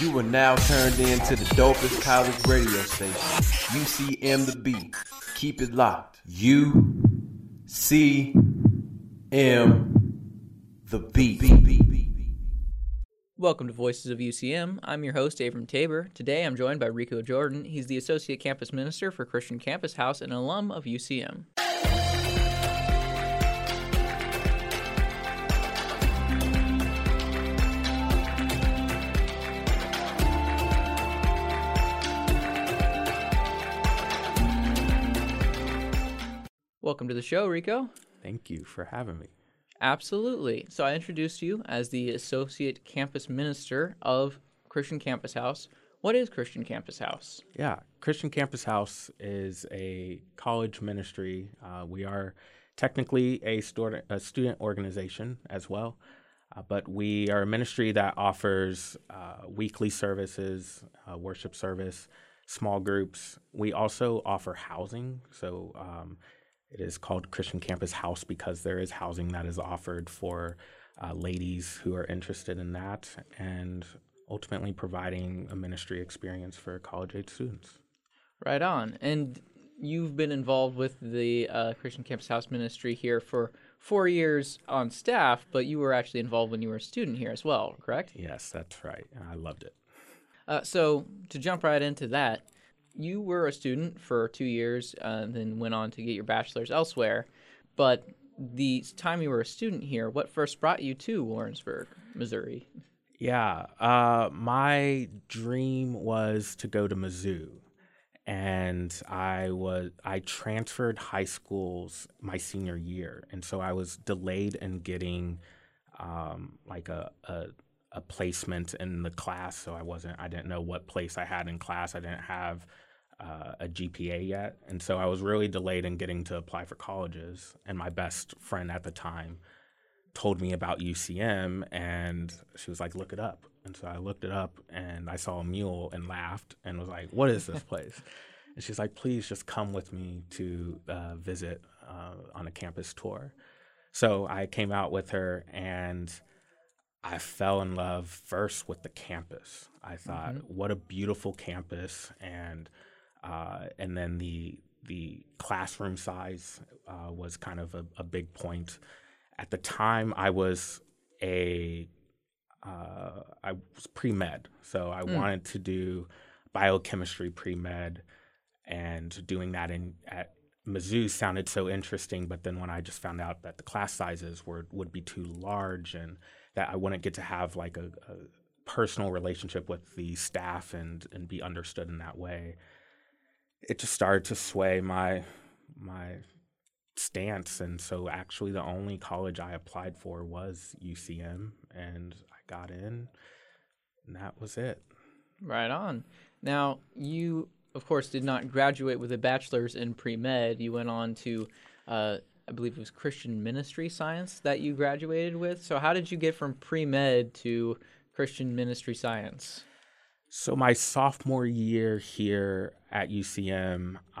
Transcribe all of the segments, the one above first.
You are now turned in to the dopest college radio station, UCM the Beat. Keep it locked. U C M the Beat. Welcome to Voices of UCM. I'm your host, Abram Tabor. Today I'm joined by Rico Jordan. He's the Associate Campus Minister for Christian Campus House and an alum of UCM. Welcome to the show, Rico. Thank you for having me. Absolutely. So I introduced you as the Associate Campus Minister of Christian Campus House. What is Christian Campus House? Yeah, Christian Campus House is a college ministry. Uh, we are technically a, student a student organization as well, uh, but we are a ministry that offers uh, weekly services, uh, worship service, small groups. We also offer housing. So um, it is called Christian Campus House because there is housing that is offered for uh, ladies who are interested in that and ultimately providing a ministry experience for college age students. Right on. And you've been involved with the uh, Christian Campus House ministry here for four years on staff, but you were actually involved when you were a student here as well, correct? Yes, that's right. I loved it. Uh, so to jump right into that, you were a student for two years uh, and then went on to get your bachelor's elsewhere. But the time you were a student here, what first brought you to Warrensburg, Missouri? Yeah, uh, my dream was to go to Mizzou, and I was I transferred high schools my senior year, and so I was delayed in getting um, like a, a a placement in the class. So I wasn't I didn't know what place I had in class. I didn't have uh, a GPA yet, and so I was really delayed in getting to apply for colleges. And my best friend at the time told me about UCM, and she was like, "Look it up." And so I looked it up, and I saw a mule and laughed and was like, "What is this place?" and she's like, "Please just come with me to uh, visit uh, on a campus tour." So I came out with her, and I fell in love first with the campus. I thought, mm-hmm. "What a beautiful campus!" and uh, and then the the classroom size uh, was kind of a, a, big point. At the time, I was a uh, I was pre med, so I mm. wanted to do biochemistry pre med, and doing that in at Mizzou sounded so interesting. But then when I just found out that the class sizes were would be too large, and that I wouldn't get to have like a, a personal relationship with the staff and and be understood in that way, it just started to sway my my stance and so actually the only college I applied for was UCM and I got in and that was it. Right on. Now, you of course did not graduate with a bachelor's in pre-med. You went on to uh, I believe it was Christian Ministry Science that you graduated with. So how did you get from pre-med to Christian Ministry Science? So my sophomore year here at UCM, uh,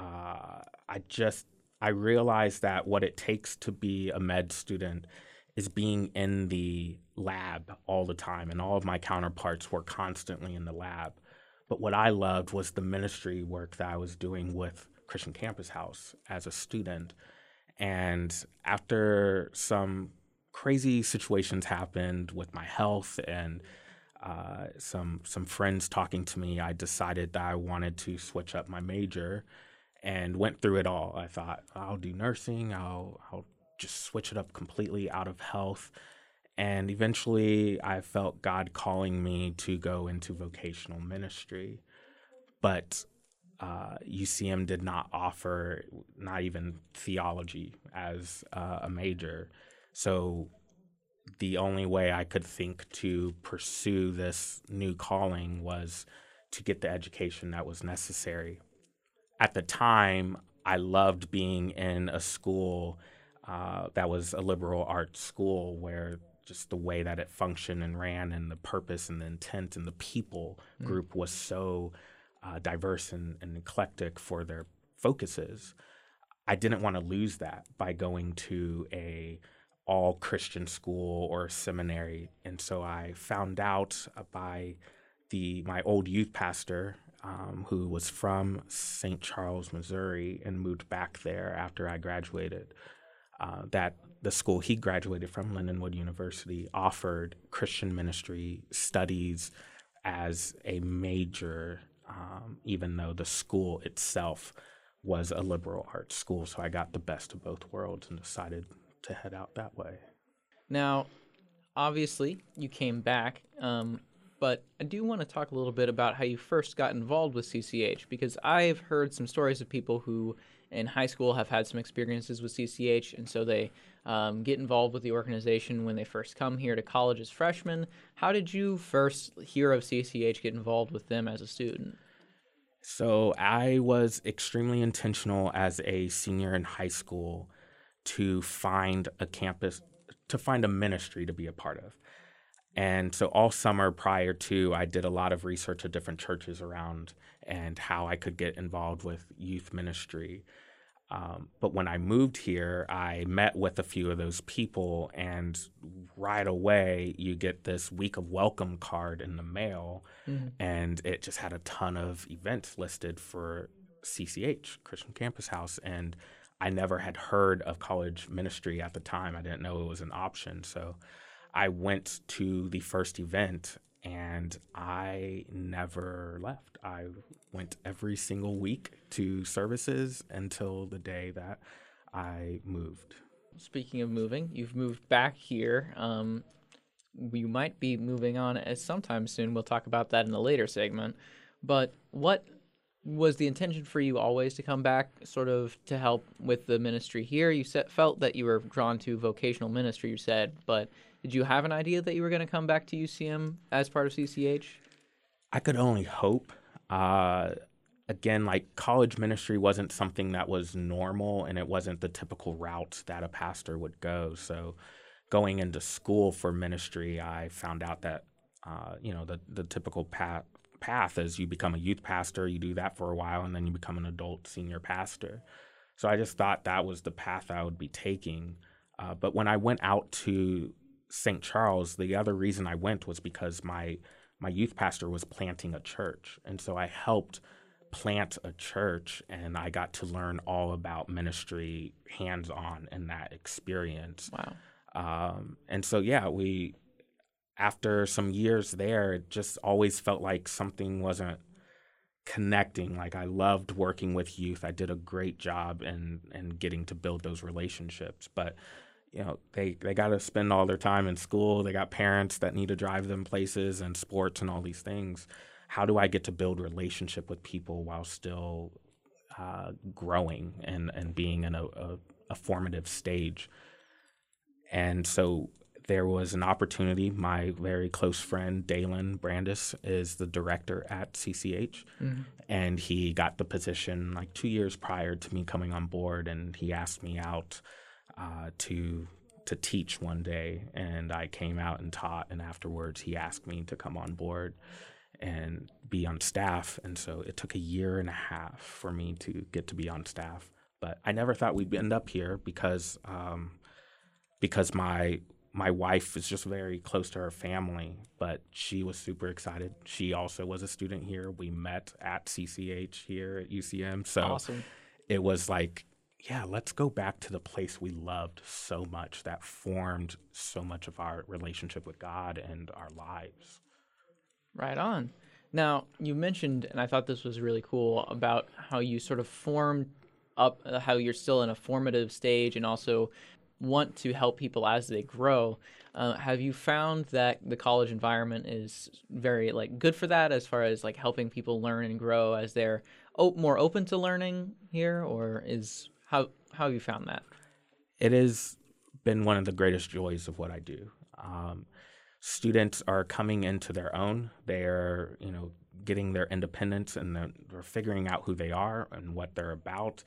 I just I realized that what it takes to be a med student is being in the lab all the time, and all of my counterparts were constantly in the lab. But what I loved was the ministry work that I was doing with Christian Campus House as a student. And after some crazy situations happened with my health and uh, some some friends talking to me, I decided that I wanted to switch up my major, and went through it all. I thought I'll do nursing. I'll I'll just switch it up completely out of health, and eventually I felt God calling me to go into vocational ministry, but uh, UCM did not offer not even theology as uh, a major, so the only way I could think to pursue this new calling was to get the education that was necessary. At the time, I loved being in a school uh, that was a liberal arts school where just the way that it functioned and ran and the purpose and the intent and the people mm. group was so uh, diverse and, and eclectic for their focuses. I didn't want to lose that by going to a all Christian school or seminary. And so I found out by the my old youth pastor, um, who was from St. Charles, Missouri, and moved back there after I graduated. Uh, that the school he graduated from, Lindenwood University, offered Christian ministry studies as a major, um, even though the school itself was a liberal arts school. So I got the best of both worlds and decided to head out that way. Now, obviously, you came back, um, but I do want to talk a little bit about how you first got involved with CCH because I've heard some stories of people who in high school have had some experiences with CCH, and so they um, get involved with the organization when they first come here to college as freshmen. How did you first hear of CCH, get involved with them as a student? So I was extremely intentional as a senior in high school to find a campus, to find a ministry to be a part of. And so all summer prior to, I did a lot of research at different churches around and how I could get involved with youth ministry. Um, but when I moved here, I met with a few of those people, and right away, you get this week of welcome card in the mail, mm-hmm. and it just had a ton of events listed for CCH, Christian Campus House. And I never had heard of college ministry at the time. I didn't know it was an option. So I went to the first event and I never left. I went every single week to services until the day that I moved. Speaking of moving, you've moved back here. Um, you might be moving on as sometime soon. We'll talk about that in a later segment. But what was the intention for you always to come back, sort of to help with the ministry here? You said, felt that you were drawn to vocational ministry. You said, but did you have an idea that you were going to come back to UCM as part of CCH? I could only hope. Uh, again, like college ministry wasn't something that was normal and it wasn't the typical route that a pastor would go. So going into school for ministry, I found out that, uh, you know, the, the typical path, path is you become a youth pastor, you do that for a while, and then you become an adult senior pastor. So I just thought that was the path I would be taking. Uh, but when I went out to St. Charles, the other reason I went was because my my youth pastor was planting a church, and so I helped plant a church, and I got to learn all about ministry hands on in that experience. Wow! Um, and so yeah, we after some years there, it just always felt like something wasn't connecting. Like I loved working with youth. I did a great job in in getting to build those relationships, but you know they they got to spend all their time in school. They got parents that need to drive them places and sports and all these things. How do i get to build relationship with people while still uh, growing and and being in a, a, a, formative stage? And so there was an opportunity. My very close friend Dalen Brandis is the director at CCH mm-hmm. and he got the position like 2 years prior to me coming on board and he asked me out uh, to to teach one day, and I came out and taught. And afterwards, he asked me to come on board and be on staff. And so it took a year and a half for me to get to be on staff. But I never thought we'd end up here because um, because my my wife is just very close to her family, but she was super excited. She also was a student here. We met at CCH here at UCM. So awesome. it was like yeah, let's go back to the place we loved so much that formed so much of our relationship with God and our lives. Right on. Now, you mentioned, and I thought this was really cool, about how you sort of formed up, uh, how you're still in a formative stage and also want to help people as they grow. Uh, have you found that the college environment is very like good for that as far as like helping people learn and grow as they're more open to learning here or is how how you found that? It has been one of the greatest joys of what I do. Um, students are coming into their own. They are, you know, getting their independence and they're, they're figuring out who they are and what they're about.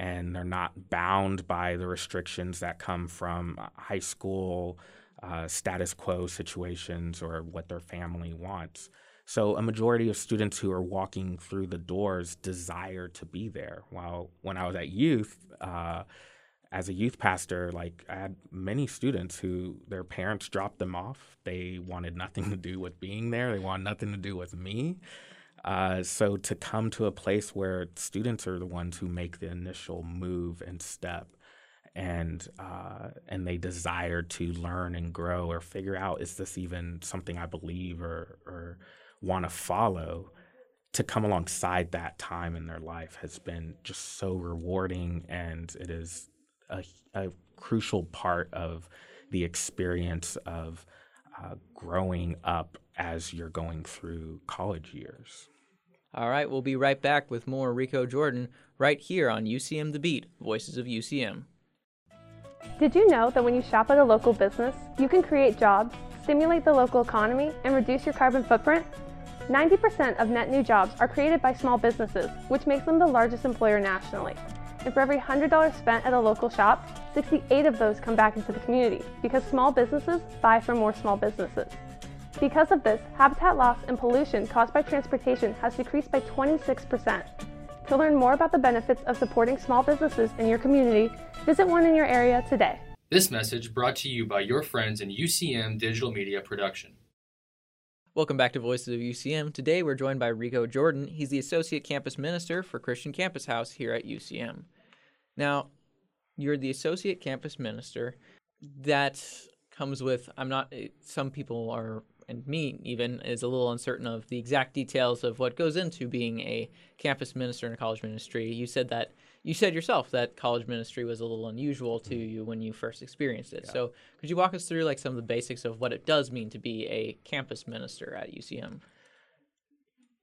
And they're not bound by the restrictions that come from high school uh, status quo situations or what their family wants. So a majority of students who are walking through the doors desire to be there. While when I was at youth, uh, as a youth pastor, like I had many students who their parents dropped them off. They wanted nothing to do with being there. They wanted nothing to do with me. Uh, so to come to a place where students are the ones who make the initial move and step, and uh, and they desire to learn and grow or figure out is this even something I believe or or want to follow, to come alongside that time in their life has been just so rewarding, and it is a, a crucial part of the experience of uh, growing up as you're going through college years. All right, we'll be right back with more Rico Jordan right here on UCM The Beat, Voices of UCM. Did you know that when you shop at a local business, you can create jobs, stimulate the local economy, and reduce your carbon footprint? 90% of net new jobs are created by small businesses, which makes them the largest employer nationally. And for every $100 spent at a local shop, 68 of those come back into the community because small businesses buy from more small businesses. Because of this, habitat loss and pollution caused by transportation has decreased by 26%. To learn more about the benefits of supporting small businesses in your community, visit one in your area today. This message brought to you by your friends in UCM Digital Media Production. Welcome back to Voices of UCM. Today we're joined by Rico Jordan. He's the Associate Campus Minister for Christian Campus House here at UCM. Now, you're the Associate Campus Minister. That comes with, I'm not, eh, some people are and me even is a little uncertain of the exact details of what goes into being a campus minister in a college ministry. You said that you said yourself that college ministry was a little unusual to mm-hmm. you when you first experienced it. Yeah. So could you walk us through like some of the basics of what it does mean to be a campus minister at UCM?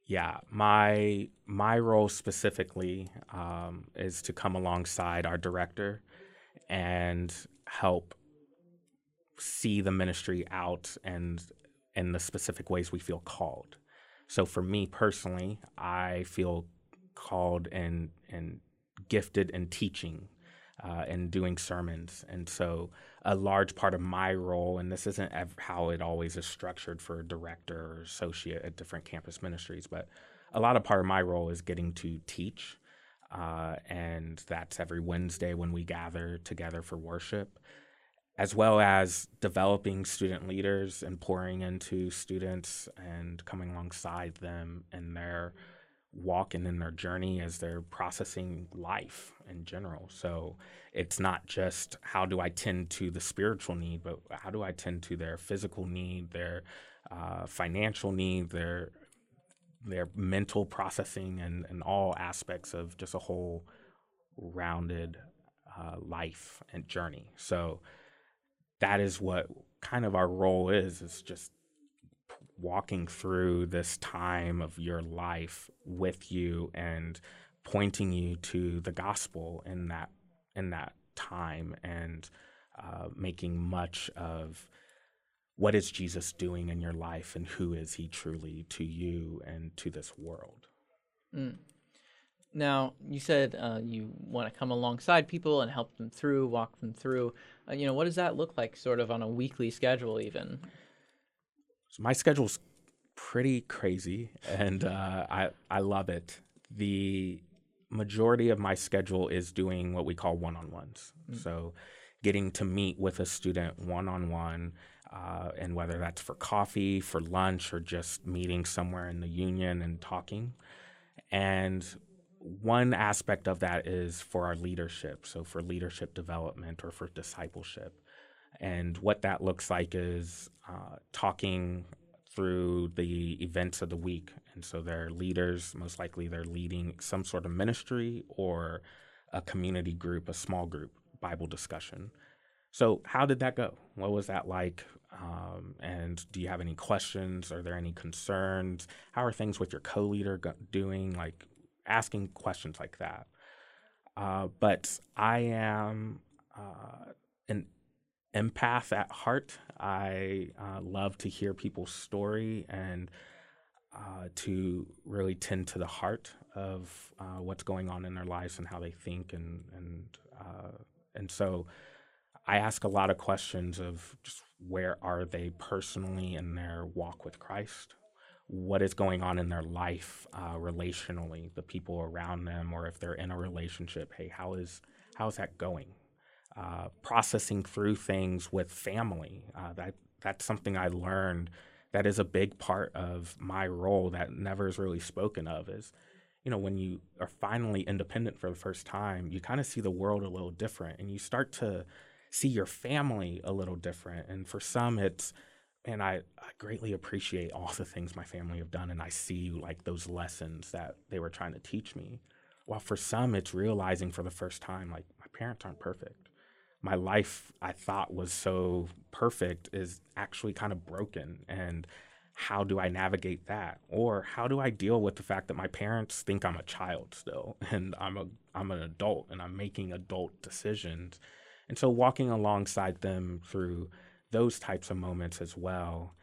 Yeah, my my role specifically um, is to come alongside our director and help see the ministry out and in the specific ways we feel called. So for me personally, I feel called and and gifted in teaching uh, and doing sermons, and so a large part of my role, and this isn't ev- how it always is structured for director or associate at different campus ministries, but a lot of part of my role is getting to teach, uh, and that's every Wednesday when we gather together for worship as well as developing student leaders and pouring into students and coming alongside them in their walk and in their journey as they're processing life in general. So it's not just how do I tend to the spiritual need, but how do I tend to their physical need, their uh, financial need, their their mental processing, and, and all aspects of just a whole rounded uh, life and journey. So that is what kind of our role is is just walking through this time of your life with you and pointing you to the gospel in that in that time and uh, making much of what is Jesus doing in your life and who is he truly to you and to this world. Mm. Now, you said uh, you want to come alongside people and help them through, walk them through. Uh, you know, what does that look like, sort of on a weekly schedule, even? So my schedule's pretty crazy, and uh, I I love it. The majority of my schedule is doing what we call one-on-ones. Mm-hmm. So, getting to meet with a student one-on-one. Uh, and whether that's for coffee, for lunch, or just meeting somewhere in the union and talking. And one aspect of that is for our leadership, so for leadership development or for discipleship. And what that looks like is uh, talking through the events of the week. And so they're leaders, most likely they're leading some sort of ministry or a community group, a small group Bible discussion. So, how did that go? What was that like? Um, and do you have any questions? Are there any concerns? How are things with your co leader doing? Like, asking questions like that. Uh, but I am uh, an empath at heart. I uh, love to hear people's story and uh, to really tend to the heart of uh, what's going on in their lives and how they think and and uh, and so I ask a lot of questions of just where are they personally in their walk with Christ what is going on in their life uh, relationally, the people around them, or if they're in a relationship. Hey, how is how is that going? Uh, processing through things with family. Uh, that that's something I learned. That is a big part of my role that never is really spoken of. Is you know when you are finally independent for the first time, you kind of see the world a little different, and you start to see your family a little different. And for some, it's and I, I greatly appreciate all the things my family have done, and I see like those lessons that they were trying to teach me. While for some, it's realizing for the first time, like my parents aren't perfect. My life I thought was so perfect is actually kind of broken. And how do I navigate that? Or how do I deal with the fact that my parents think I'm a child still and I'm a I'm an adult and I'm making adult decisions. And so walking alongside them through those types of moments as well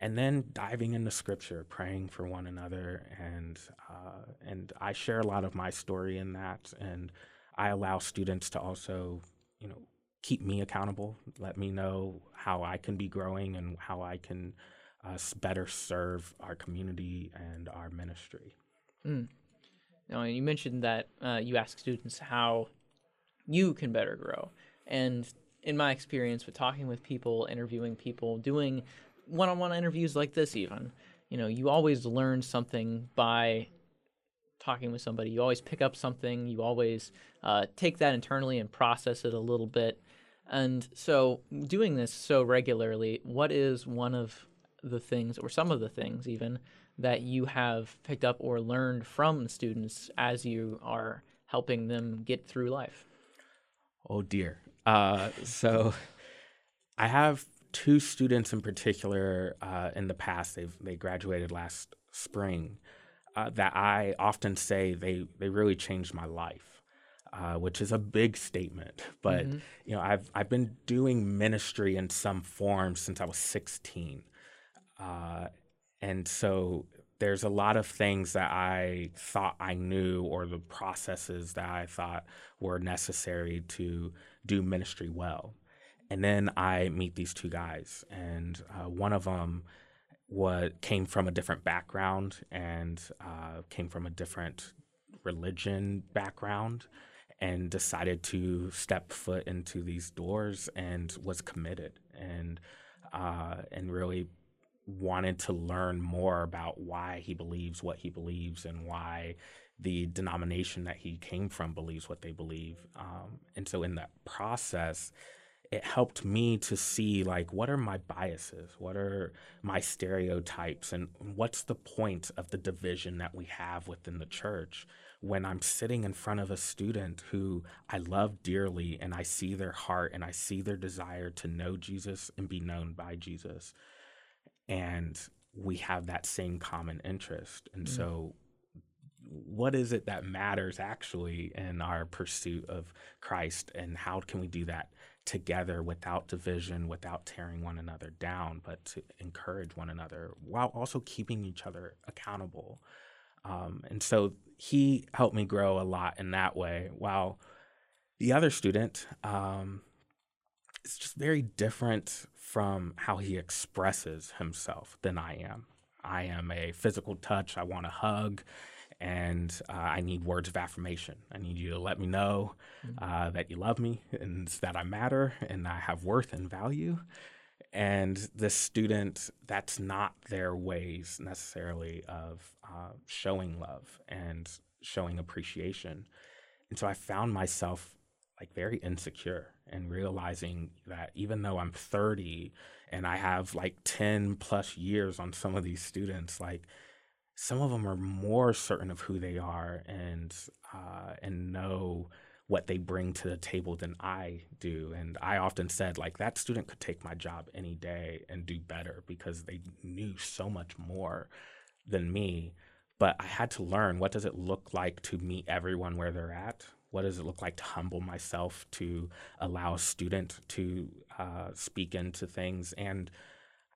and then diving into scripture, praying for one another, and uh, and I share a lot of my story in that, and I allow students to also, you know, keep me accountable, let me know how I can be growing and how I can uh, better serve our community and our ministry. Mm. Now, you mentioned that uh, you ask students how you can better grow, and in my experience with talking with people, interviewing people, doing one-on-one interviews like this even you know you always learn something by talking with somebody you always pick up something you always uh, take that internally and process it a little bit and so doing this so regularly what is one of the things or some of the things even that you have picked up or learned from students as you are helping them get through life oh dear uh, so i have two students in particular uh, in the past. they've, they graduated last spring. Uh, that I often say they they really changed my life, uh, which is a big statement. But mm-hmm. you know, I've I've been doing ministry in some form since I was 16, uh, and so there's a lot of things that I thought I knew or the processes that I thought were necessary to do ministry well. And then I meet these two guys, and uh, one of them what came from a different background and uh, came from a different religion background and decided to step foot into these doors and was committed and uh, and really wanted to learn more about why he believes what he believes and why the denomination that he came from believes what they believe um, and so in that process it helped me to see like what are my biases? What are my stereotypes? And what's the point of the division that we have within the church when i'm sitting in front of a student who i love dearly and i see their heart and i see their desire to know jesus and be known by jesus and we have that same common interest and mm. so what is it that matters actually in our pursuit of Christ and how can we do that together without division, without tearing one another down, but to encourage one another while also keeping each other accountable. Um, and so he helped me grow a lot in that way. While the other student um, is just very different from how he expresses himself than I am. I am a physical touch, I want a hug and uh, I need words of affirmation. I need you to let me know mm-hmm. uh, that you love me and that I matter and I have worth and value. And the student, that's not their ways necessarily of uh, showing love and showing appreciation. And so I found myself like very insecure and realizing that even though I'm 30 and I have like 10 plus years on some of these students, like some of them are more certain of who they are and uh, and know what they bring to the table than I do. And I often said, like, that student could take my job any day and do better because they knew so much more than me. But I had to learn what does it look like to meet everyone where they're at? What does it look like to humble myself, to allow a student to uh, speak into things? And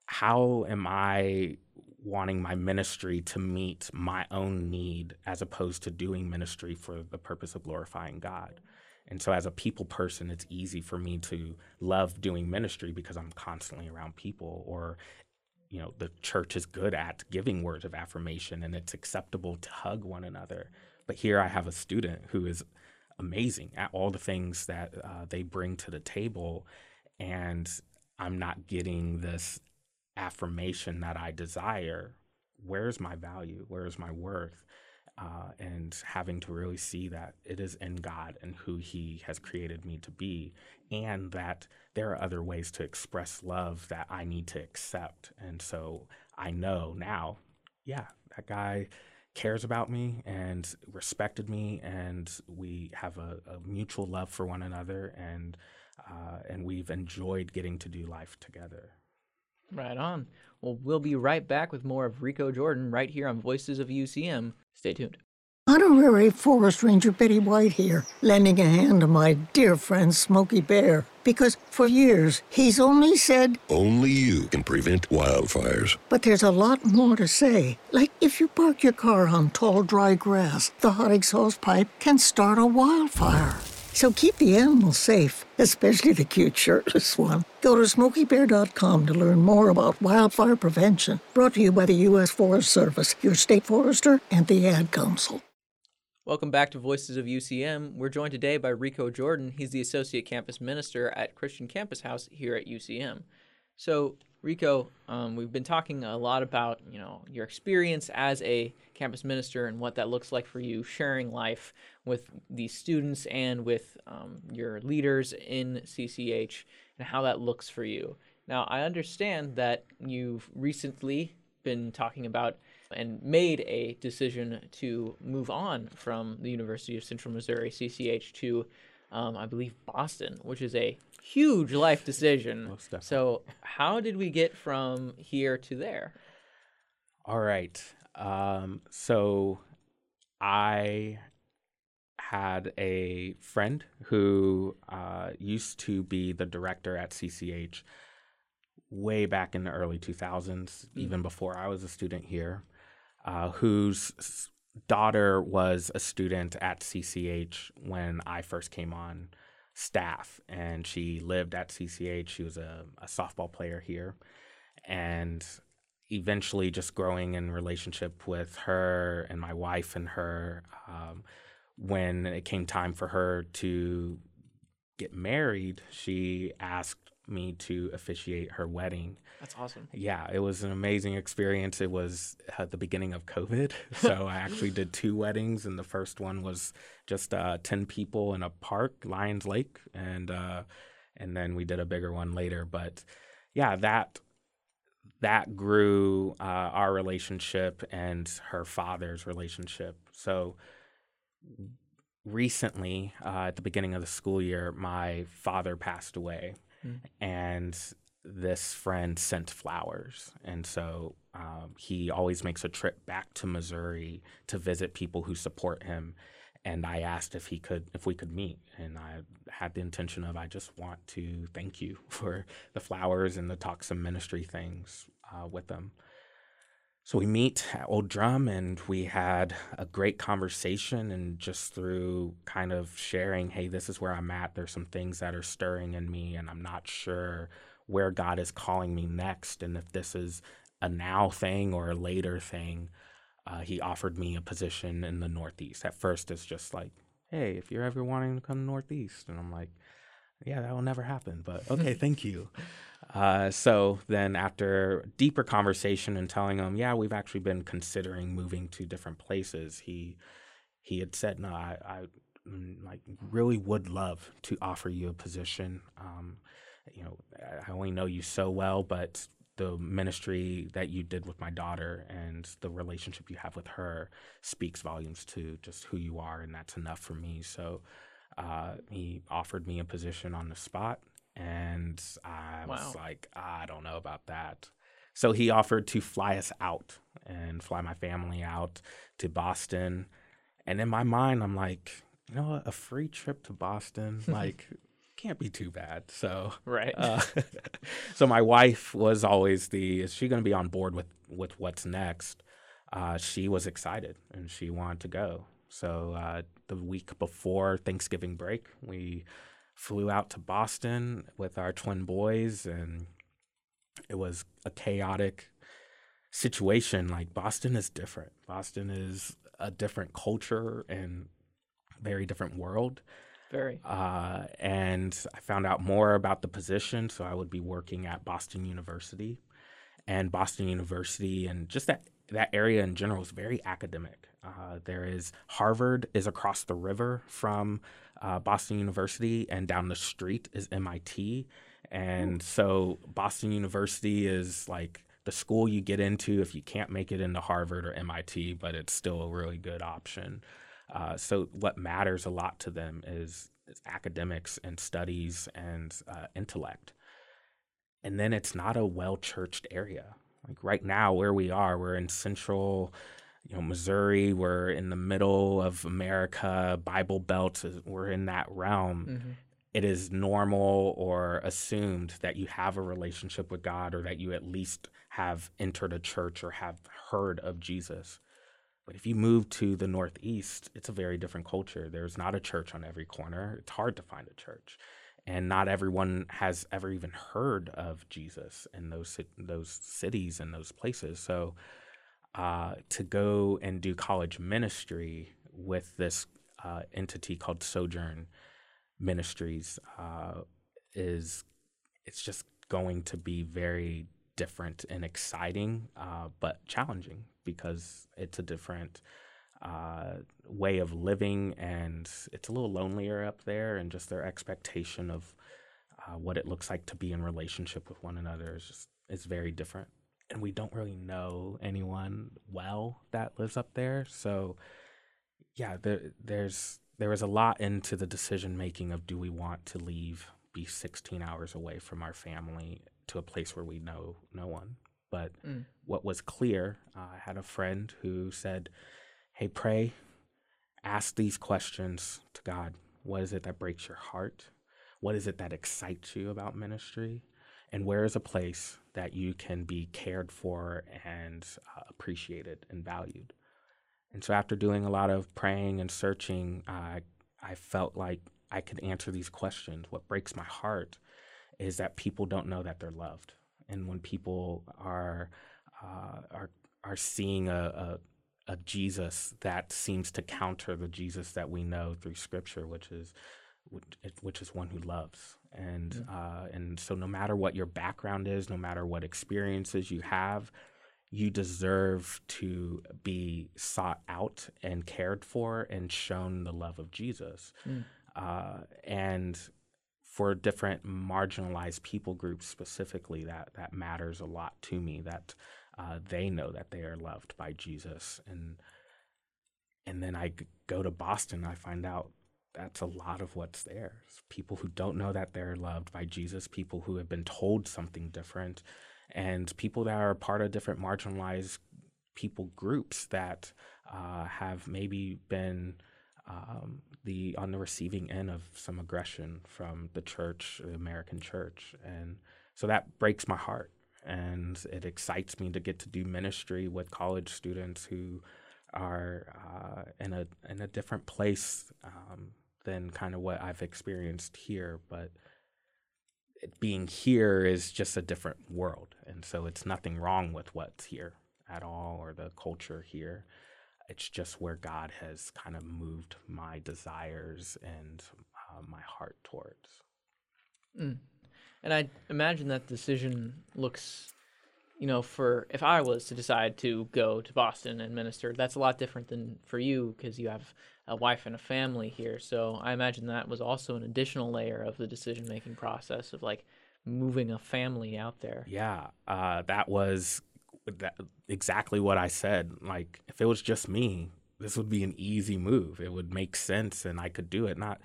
how am I wanting my ministry to meet my own need as opposed to doing ministry for the purpose of glorifying God. And so, as a people person, it's easy for me to love doing ministry because I'm constantly around people, or, you know, the church is good at giving words of affirmation and it's acceptable to hug one another. But here I have a student who is amazing at all the things that uh, they bring to the table, and I'm not getting this affirmation that I desire. Where's my value? Where's my worth? Uh, and having to really see that it is in God and who He has created me to be, and that there are other ways to express love that I need to accept. And so I know now, yeah, that guy cares about me and respected me, and we have a, a mutual love for one another, and uh, and we've enjoyed getting to do life together. Right on. Well, we'll be right back with more of Rico Jordan right here on Voices of UCM. Stay tuned. Honorary Forest Ranger Betty White here, lending a hand to my dear friend Smokey Bear. Because for years, he's only said, Only you can prevent wildfires. But there's a lot more to say. Like if you park your car on tall, dry grass, the hot exhaust pipe can start a wildfire. So keep the animals safe, especially the cute shirtless one. Go to smokeybear.com to learn more about wildfire prevention. Brought to you by the U.S. Forest Service, your state forester, and the Ad Council. Welcome back to Voices of UCM. We're joined today by Rico Jordan. He's the Associate Campus Minister at Christian Campus House here at UCM. So, Rico, um, we've been talking a lot about you know your experience as a campus minister and what that looks like for you, sharing life with these students and with um, your leaders in CCH, and how that looks for you. Now, I understand that you've recently been talking about and made a decision to move on from the University of Central Missouri, CCH, to, um, I believe, Boston, which is a huge life decision. So, how did we get from here to there? All right. Um, so, I had a friend who uh, used to be the director at CCH way back in the early 2000s, mm. even before I was a student here uh, whose daughter was a student at CCH when I first came on staff, and she lived at CCH. She was a, a softball player here, and eventually just growing in relationship with her and my wife and her. Um, when it came time for her to get married, she asked me to officiate her wedding. That's awesome. Yeah, it was an amazing experience. It was at the beginning of COVID. So I actually did two weddings, and the first one was just uh, 10 people in a park, Lions Lake. And, uh, and then we did a bigger one later. But yeah, that that grew uh, our relationship and her father's relationship. So recently, uh, at the beginning of the school year, my father passed away mm. and this friend sent flowers. And so um, he always makes a trip back to Missouri to visit people who support him. And I asked if he could, if we could meet, and I had the intention of I just want to thank you for the flowers and to talk some ministry things uh, with them. So we meet at Old Drum and we had a great conversation and just through kind of sharing, hey, this is where I'm at. There's some things that are stirring in me and I'm not sure where God is calling me next and if this is a now thing or a later thing. Uh, he offered me a position in the Northeast. At first, it's just like, hey, if you're ever wanting to come Northeast. And I'm like, yeah, that will never happen. But okay, thank you. Uh, so then, after deeper conversation and telling him, yeah, we've actually been considering moving to different places, he he had said, no, I, I mm, like really would love to offer you a position. Um, you know, I only know you so well, but the ministry that you did with my daughter and the relationship you have with her speaks volumes to just who you are, and that's enough for me. So uh, he offered me a position on the spot, and I wow. was like, I don't know about that. So he offered to fly us out and fly my family out to Boston. And in my mind, I'm like, you know what? A free trip to Boston, like, can't be too bad. So right. Uh, so my wife was always the is she going to be on board with with what's next? Uh, she was excited and she wanted to go. So uh, the week before Thanksgiving break, we flew out to Boston with our twin boys, and it was a chaotic situation. Like Boston is different. Boston is a different culture, and very different world. Very. Uh, and I found out more about the position. So I would be working at Boston University, and Boston University and just that that area in general is very academic. Uh, there is Harvard is across the river from uh, Boston University, and down the street is MIT. And so Boston University is like the school you get into if you can't make it into Harvard or MIT, but it's still a really good option. Uh, so what matters a lot to them is, is academics and studies and uh, intellect. And then it's not a well churched area. Like right now, where we are, we're in central, you know, Missouri. We're in the middle of America. Bible Belt. We're in that realm. Mm-hmm. It is normal or assumed that you have a relationship with God, or that you at least have entered a church or have heard of Jesus. But if you move to the Northeast, it's a very different culture. There's not a church on every corner. It's hard to find a church and not everyone has ever even heard of Jesus in those those cities and those places. So uh, to go and do college ministry with this uh, entity called Sojourn Ministries uh, is it's just going to be very different and exciting, uh, but challenging because it's a different uh, way of living, and it's a little lonelier up there, and just their expectation of uh, what it looks like to be in relationship with one another is just is very different. And we don't really know anyone well that lives up there, so yeah, there, there's there was a lot into the decision making of do we want to leave, be 16 hours away from our family to a place where we know no one. But Mm. what was clear, uh, I had a friend who said, hey, pray, ask these questions to God. What is it that breaks your heart? What is it that excites you about ministry? And where is a place that you can be cared for and uh, appreciated and valued? And so, after doing a lot of praying and searching, uh, I felt like I could answer these questions. What breaks my heart is that people don't know that they're loved, and when people are uh, are are seeing a, a, a Jesus that seems to counter the Jesus that we know through Scripture, which is which, which is one who loves. And uh, and so, no matter what your background is, no matter what experiences you have, you deserve to be sought out and cared for and shown the love of Jesus. Mm. Uh, and for different marginalized people groups specifically, that that matters a lot to me. That uh, they know that they are loved by Jesus, and and then I g- go to Boston, I find out that's a lot of what's there. It's people who don't know that they're loved by Jesus, people who have been told something different, and people that are part of different marginalized people groups that uh, have maybe been um, the on the receiving end of some aggression from the church, the American church, and so that breaks my heart, and it excites me to get to do ministry with college students who are uh, in a in a different place um, than kind of what I've experienced here, but being here is just a different world, and so it's nothing wrong with what's here at all or the culture here. It's just where God has kind of moved my desires and uh, my heart towards. Mm. And I imagine that decision looks, you know, for if I was to decide to go to Boston and minister, that's a lot different than for you because you have a wife and a family here. So I imagine that was also an additional layer of the decision making process of like moving a family out there. Yeah, uh, that was that, exactly what I said. Like, if it was just me, this would be an easy move. It would make sense, and I could do it. Not,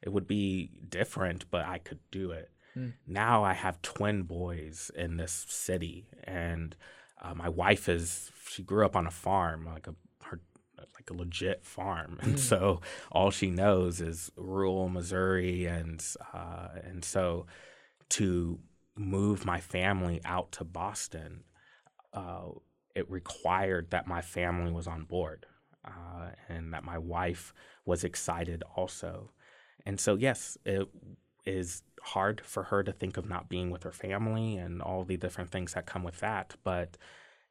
it would be different, but I could do it. Hmm. Now I have twin boys in this city, and uh, my wife is she grew up on a farm, like a her like a legit farm, and Mm. so all she knows is rural Missouri, and uh, and so to move my family out to Boston, uh, it required that my family was on board uh, and that my wife was excited also. And so, yes, it is hard for her to think of not being with her family and all the different things that come with that. But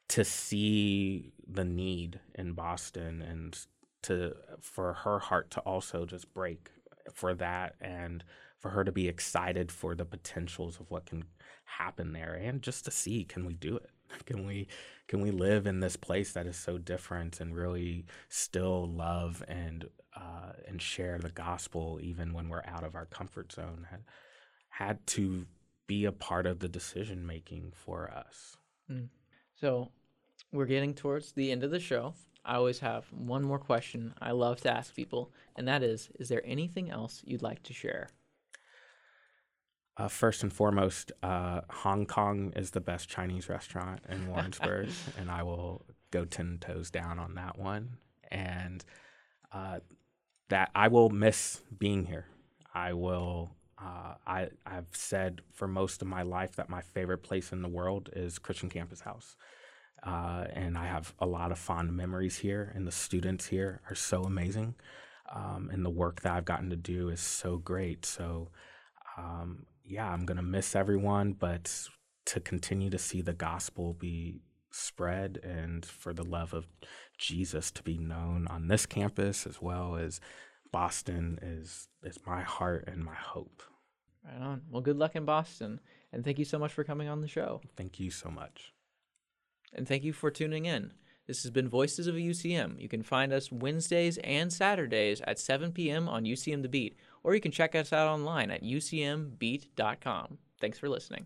to see the need in Boston and to for her heart to also just break for that and for her to be excited for the potentials of what can happen there and just to see can we do it can we can we live in this place that is so different and really still love and uh, and share the gospel even when we're out of our comfort zone had, to be a part of the decision making for us So we're getting towards the end of the show. I always have one more question I love to ask people, and that is Is there anything else you'd like to share? Uh, first and foremost, uh, Hong Kong is the best Chinese restaurant in Warrensburg, and I will go ten toes down on that one. And uh, that I will miss being here. I will. Uh, I I've said for most of my life that my favorite place in the world is Christian Campus House, uh, and I have a lot of fond memories here. And the students here are so amazing, um, and the work that I've gotten to do is so great. So um, yeah, I'm gonna miss everyone, but to continue to see the gospel be spread and for the love of Jesus to be known on this campus as well as Boston is is my heart and my hope. Right on. Well, good luck in Boston, and thank you so much for coming on the show. Thank you so much. And thank you for tuning in. This has been Voices of UCM. You can find us Wednesdays and Saturdays at 7 p.m. on UCM The Beat, or you can check us out online at ucmbeat.com. Thanks for listening.